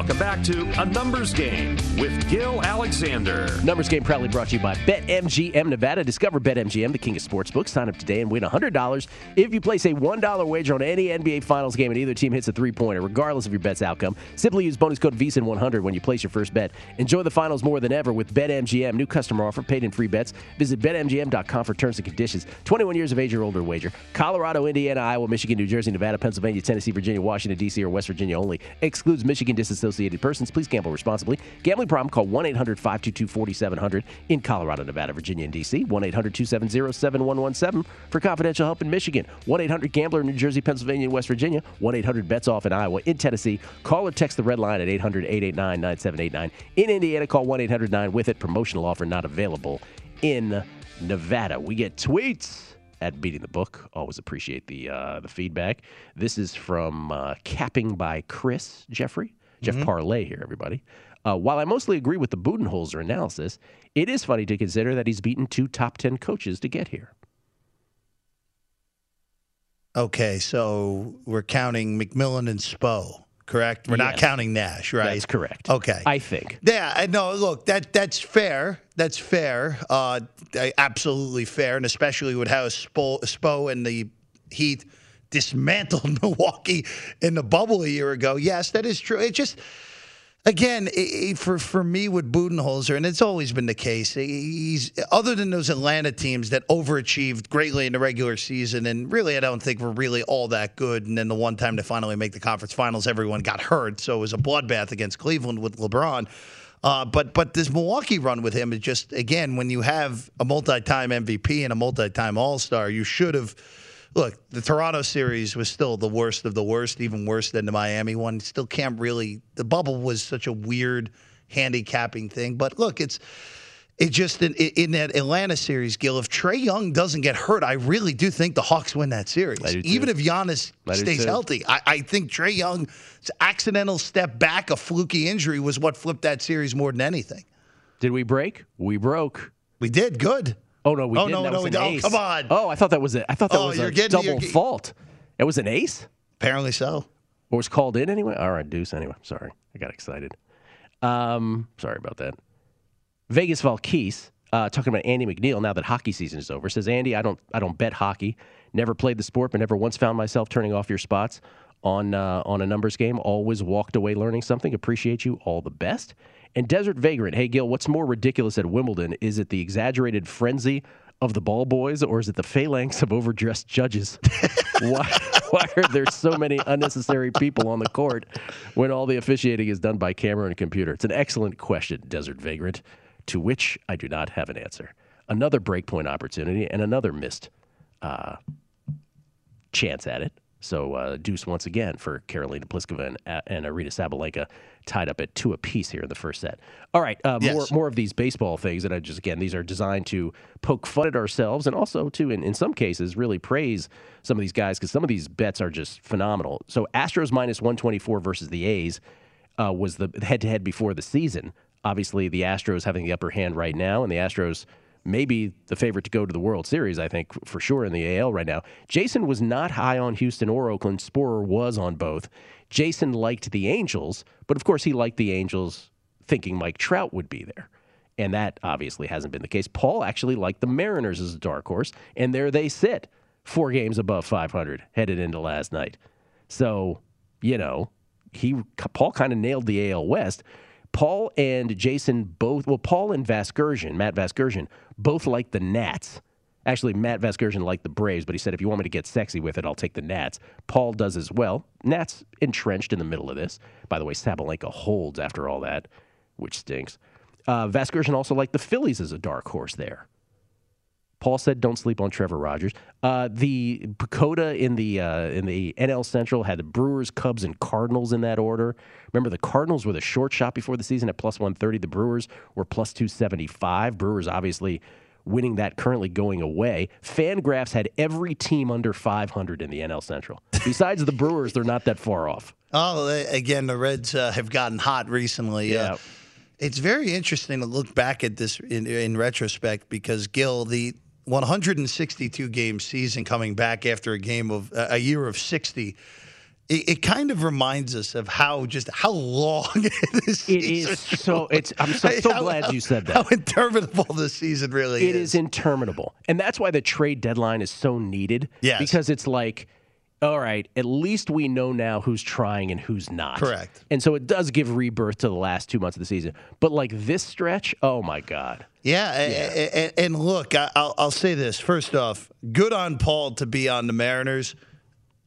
Welcome back to A Numbers Game with Gil Alexander. Numbers game proudly brought to you by BetMGM Nevada. Discover BetMGM, the king of sportsbooks. Sign up today and win $100 if you place a $1 wager on any NBA Finals game and either team hits a three pointer, regardless of your bet's outcome. Simply use bonus code VSIN100 when you place your first bet. Enjoy the finals more than ever with BetMGM. New customer offer, paid in free bets. Visit BetMGM.com for terms and conditions. 21 years of age or older wager. Colorado, Indiana, Iowa, Michigan, New Jersey, Nevada, Pennsylvania, Tennessee, Virginia, Washington, D.C., or West Virginia only. Excludes Michigan disassociated persons. Please gamble responsibly. Gambling problem? Call 1 800 522 4700 in Colorado, Nevada, Virginia, and D.C. 1 800 270 7117 for confidential help in Michigan. 1 800 Gambler in New Jersey, Pennsylvania, and West Virginia. 1 800 Bets Off in Iowa. In Tennessee, call or text the red line at 800 889 9789. In Indiana, call 1 800 9 with it. Promotional offer not available in Nevada. We get tweets at beating the book. Always appreciate the uh, the feedback. This is from uh, capping by Chris Jeffrey. Jeff Parlay here, everybody. Uh, while I mostly agree with the Budenholzer analysis, it is funny to consider that he's beaten two top 10 coaches to get here. Okay, so we're counting McMillan and Spo, correct? We're not counting Nash, right? That's correct. Okay. I think. Yeah, I know. Look, that that's fair. That's fair. Uh, absolutely fair, and especially with how Spo, Spo and the Heat dismantled Milwaukee in the bubble a year ago. Yes, that is true. It just. Again, i- i- for for me with Budenholzer, and it's always been the case. He's other than those Atlanta teams that overachieved greatly in the regular season, and really, I don't think were really all that good. And then the one time to finally make the conference finals, everyone got hurt, so it was a bloodbath against Cleveland with LeBron. Uh, but but this Milwaukee run with him is just again when you have a multi-time MVP and a multi-time All Star, you should have. Look, the Toronto series was still the worst of the worst, even worse than the Miami one. Still can't really. The bubble was such a weird handicapping thing. But look, it's it just in, in that Atlanta series, Gil. If Trae Young doesn't get hurt, I really do think the Hawks win that series. I do too. Even if Giannis do stays too. healthy, I, I think Trae Young's accidental step back, a fluky injury, was what flipped that series more than anything. Did we break? We broke. We did good. Oh no, we Oh, didn't. no, that no, was an don't. ace. Come on. Oh, I thought that was a. I thought that Oh, was a getting- double fault. It was an ace. Apparently so. Or was called in anyway? All right, Deuce. Anyway, sorry. I got excited. Um, sorry about that. Vegas Valquise, uh, talking about Andy McNeil now that hockey season is over, says Andy, I don't I don't bet hockey. Never played the sport, but never once found myself turning off your spots on uh, on a numbers game. Always walked away learning something. Appreciate you. All the best. And Desert Vagrant, hey Gil, what's more ridiculous at Wimbledon? Is it the exaggerated frenzy of the ball boys, or is it the phalanx of overdressed judges? why, why are there so many unnecessary people on the court when all the officiating is done by camera and computer? It's an excellent question, Desert Vagrant, to which I do not have an answer. Another breakpoint opportunity and another missed uh, chance at it. So uh, deuce once again for Karolina Pliskova and, and Aryna Sabalenka tied up at two apiece here in the first set. All right, uh, more Yes. more of these baseball things, and I just again these are designed to poke fun at ourselves and also to in, in some cases really praise some of these guys because some of these bets are just phenomenal. So Astros minus one twenty four versus the A's uh, was the head to head before the season. Obviously, the Astros having the upper hand right now, and the Astros maybe the favorite to go to the World Series, I think, for sure in the AL right now. Jason was not high on Houston or Oakland. Sporer was on both. Jason liked the Angels, but of course he liked the Angels thinking Mike Trout would be there. And that obviously hasn't been the case. Paul actually liked the Mariners as a dark horse, and there they sit, four games above 500 headed into last night. So, you know, he Paul kind of nailed the AL West. Paul and Jason both, well, Paul and Vasgersian, Matt Vasgersian, both like the Nats Actually, Matt Vasgersian liked the Braves, but he said if you want me to get sexy with it, I'll take the Nats. Paul does as well. Nats entrenched in the middle of this. By the way, Sabalenka holds after all that, which stinks. Uh, also liked the Phillies as a dark horse there. Paul said, "Don't sleep on Trevor Rogers." Uh, the PECOTA in the uh, in the NL Central had the Brewers, Cubs, and Cardinals in that order. Remember, the Cardinals were the short shot before the season at plus one thirty. The Brewers were plus two seventy five. Brewers obviously winning that, currently going away. Fangraphs had every team under five hundred in the NL Central. Besides the Brewers, they're not that far off. Oh, again, the Reds uh, have gotten hot recently. Yeah. it's very interesting to look back at this in, in retrospect because Gil, the 162 game season coming back after a game of a year of 60 it, it, kind of reminds us of how just how long this it is so it's i'm so, so how, glad you said that how interminable this season really it is. It is interminable and that's why the trade deadline is so needed yes. because it's like all right, at least we know now who's trying and who's not. Correct. And so it does give rebirth to the last two months of the season. But like this stretch, oh my God. Yeah. yeah. And, and, look, I'll, I'll say this. First off, good on Paul to be on the Mariners.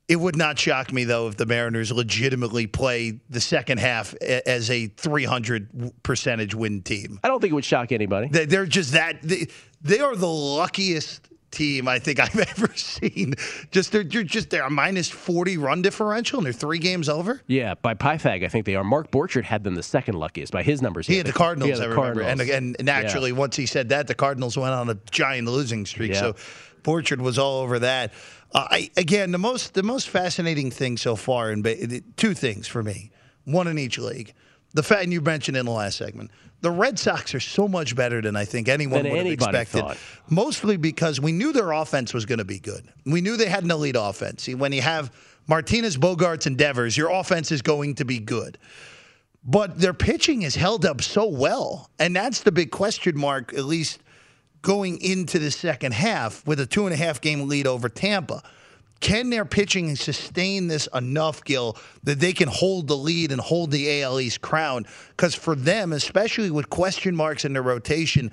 It would not shock me, though, if the Mariners legitimately play the second half as a 300 percentage win team. I don't think it would shock anybody. They're just that. They, they are the luckiest team I think I've ever seen. Just they're, they're just they're a minus forty run differential and they're three games over. Yeah, by Pythag I think they are. Mark Borchard had them the second luckiest by his numbers. He, had the Cardinals. the I remember, Cardinals. and and naturally yeah. once he said that, the Cardinals went on a giant losing streak. Yeah. So Borchard was all over that. Uh, I, again, the most the most fascinating thing so far, and two things for me, one in each league. The fact and you mentioned in the last segment, the Red Sox are so much better than I think anyone Than would have expected. thought. Mostly because we knew their offense was going to be good. We knew they had an elite offense. See, When you have Martinez, Bogaerts, and Devers, your offense is going to be good. But their pitching has held up so well, and that's the big question mark, at least going into the second half with a two and a half game lead over Tampa. Can their pitching sustain this enough, Gil, that they can hold the lead and hold the AL East crown? Because for them, especially with question marks in their rotation,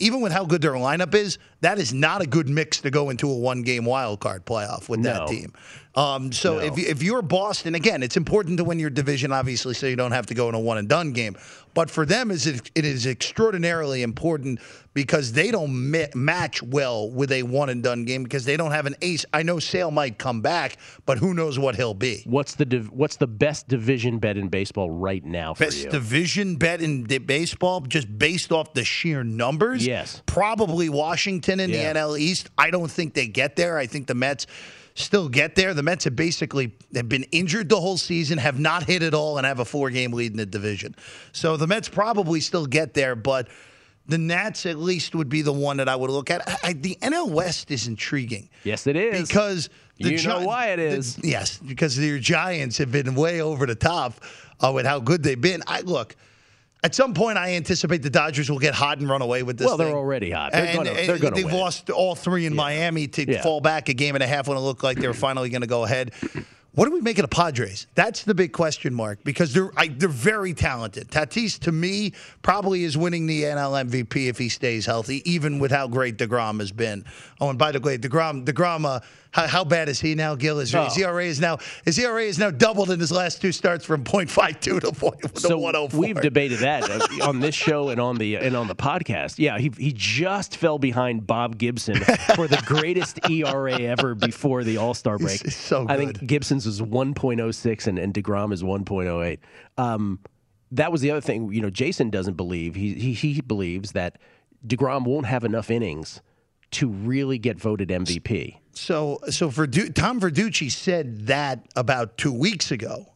even with how good their lineup is, that is not a good mix to go into a one game wild card playoff with No. that team. Um, so No. if, if you're Boston, again, it's important to win your division, obviously, so you don't have to go in a one and done game. But for them, is it, is extraordinarily important because they don't ma- match well with a one and done game because they don't have an ace. I know Sale might come back, but who knows what he'll be. What's the div- what's the best division bet in baseball right now for Best you? division bet in baseball, just based off the sheer numbers. Yes. Probably Washington in Yeah. the NL East. I don't think they get there. I think the Mets still get there. The Mets have basically have been injured the whole season, have not hit at all, and have a four game lead in the division. So the Mets probably still get there, but the Nats at least would be the one that I would look at. I, I, the NL West is intriguing. yes, it is. Because the You know why it the- yes, because your Giants have been way over the top uh, with how good they've been. I look. At some point, I anticipate the Dodgers will get hot and run away with this. Well, they're thing. already hot. They're And- gonna- and they're gonna They've win lost all three in Miami to Yeah. fall back a game and a half when it looked like they were finally going to go ahead. What do we make of the Padres? That's the big question mark because they're I, they're very talented. Tatis, to me, probably is winning the NL MVP if he stays healthy, even with how great Degrom has been. Oh, and by the way, Degrom, Degrom, uh, how, how bad is he now? Gil, his, Oh. his ERA is now his ERA is now doubled in his last two starts from .52 to, to so 104. we've debated that uh, on this show and on the and on the podcast. Yeah, he he just fell behind Bob Gibson for the greatest ERA ever before the All Star break. He's so I think. Gibson's is 1.06 and and Degrom is 1.08. Um, that was the other thing. You know, Jason doesn't believe he he he believes that Degrom won't have enough innings to really get voted MVP. So, so Verdu- Tom Verducci said that about two weeks ago,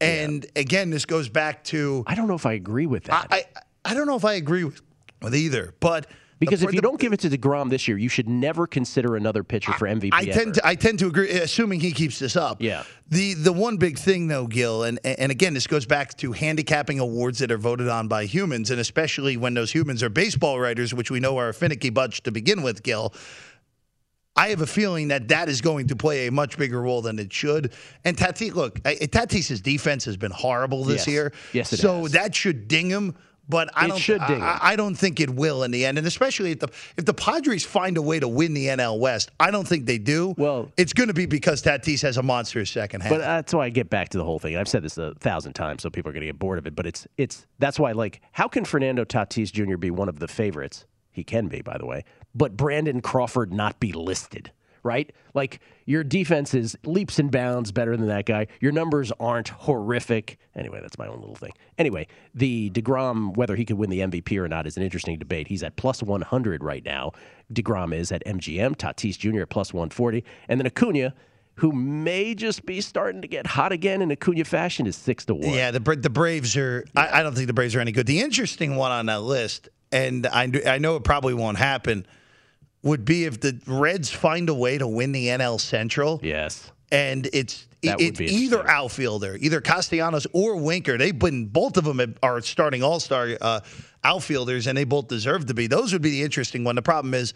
and again, this goes back to I don't know if I agree with that. I I, I don't know if I agree with, with either, but because the- if you don't give it to Degrom this year, you should never consider another pitcher for MVP. I tend ever. to I tend to agree, assuming he keeps this up. Yeah. The the one big thing though, Gil, and and again, this goes back to handicapping awards that are voted on by humans, and especially when those humans are baseball writers, which we know are a finicky bunch to begin with, Gil. I have a feeling that that is going to play a much bigger role than it should. And Tatis, look, Tatis's defense has been horrible this Yes. year. Yes, it so has. that should ding him. but I It don't. should ding I, I don't think it will in the end, and especially if the if the Padres find a way to win the NL West, I don't think they do. Well, it's going to be because Tatis has a monstrous second half. But that's why I get back to the whole thing. I've said this a thousand times, so people are going to get bored of it. But it's it's that's why like how can Fernando Tatis Jr. be one of the favorites? He can be, by the way, but Brandon Crawford not be listed. Right? Like your defense is leaps and bounds better than that guy. Your numbers aren't horrific. Anyway, that's my own little thing. Anyway, the DeGrom, whether he could win the MVP or not, is an interesting debate. He's at plus 100 right now. DeGrom is at MGM, Tatis Jr. at plus 140. And then Acuna, who may just be starting to get hot again in Acuna fashion, is 6 to 1. Yeah, the the Braves are. I, I don't think the Braves are any good. The interesting one on that list, and I I know it probably won't happen, would be if the Reds find a way to win the NL Central. Yes. And it's That it's either outfielder, either Castellanos or Winker. They've been both of them are starting All Star uh, outfielders, and they both deserve to be. Those would be the interesting one. The problem is,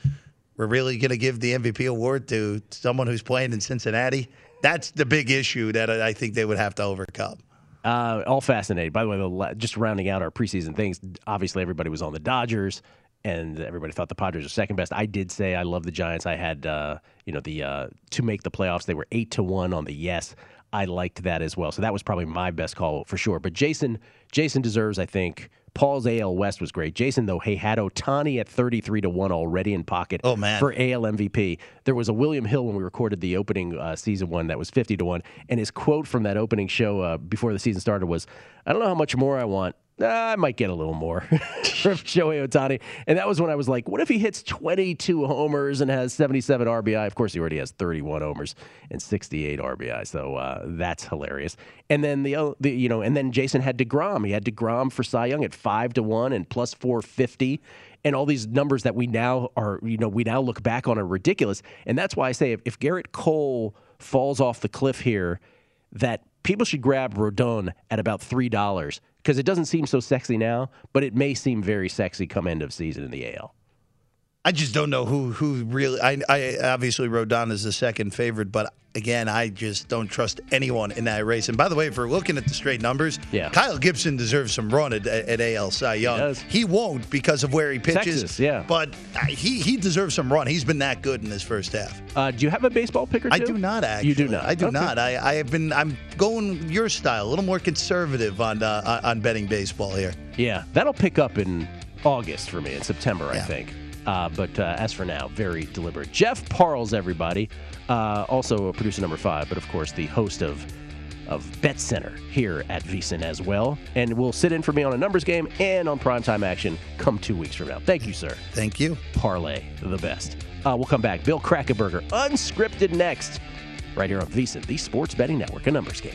we're really going to give the MVP award to someone who's playing in Cincinnati. That's the big issue that I think they would have to overcome. Uh, all fascinating. By the way, the, just rounding out our preseason things, obviously everybody was on the Dodgers, and everybody thought the Padres were second best. I did say I love the Giants. I had uh, you know the uh, to make the playoffs. They were eight to one on the yes. I liked that as well. So that was probably my best call for sure. But Jason, Jason deserves, I think. Paul's AL West was great. Jason, though, he had Ohtani at 33 to 1 already in pocket oh, man. for AL MVP. There was a William Hill when we recorded the opening uh, season one that was 50 to 1. And his quote from that opening show uh, before the season started was I don't know how much more I want. Uh, I might get a little more from Shohei Ohtani. And that was when I was like, what if he hits 22 homers and has 77 RBI? Of course, he already has 31 homers and 68 RBI. So uh, that's hilarious. And then the, uh, the, you know, and then Jason had DeGrom. He had DeGrom for Cy Young at 5 to 1 and plus 450 and all these numbers that we now are, you know, we now look back on are ridiculous. And that's why I say if, if Gerrit Cole falls off the cliff here, that people should grab Rodon at about three dollars because it doesn't seem so sexy now, but it may seem very sexy come end of season in the AL. I just don't know who who really. I, I obviously Rodon is the second favorite, but again, I just don't trust anyone in that race. And by the way, if we're looking at the straight numbers, Yeah. Kyle Gibson deserves some run at, at AL Cy Young. He, won't because of where he pitches. Texas, yeah. but he he deserves some run. He's been that good in his first half. Uh, do you have a baseball pick or two? I do not actually. You do not. I do Okay. not. I, I have been. I'm going your style, a little more conservative on uh, on betting baseball here. Yeah, that'll pick up in August for me, in September, I think. Uh, but uh, as for now, very deliberate. Jeff Parles, everybody, uh, also a producer number five, but of course the host of of Bet Center here at VSiN as well, and will sit in for me on a numbers game and on primetime action come two weeks from now. Thank you, sir. Thank you. Parlay, the best. Uh, we'll come back. Bill Krackenberger, unscripted next, right here on VSiN, the Sports Betting Network, a numbers game.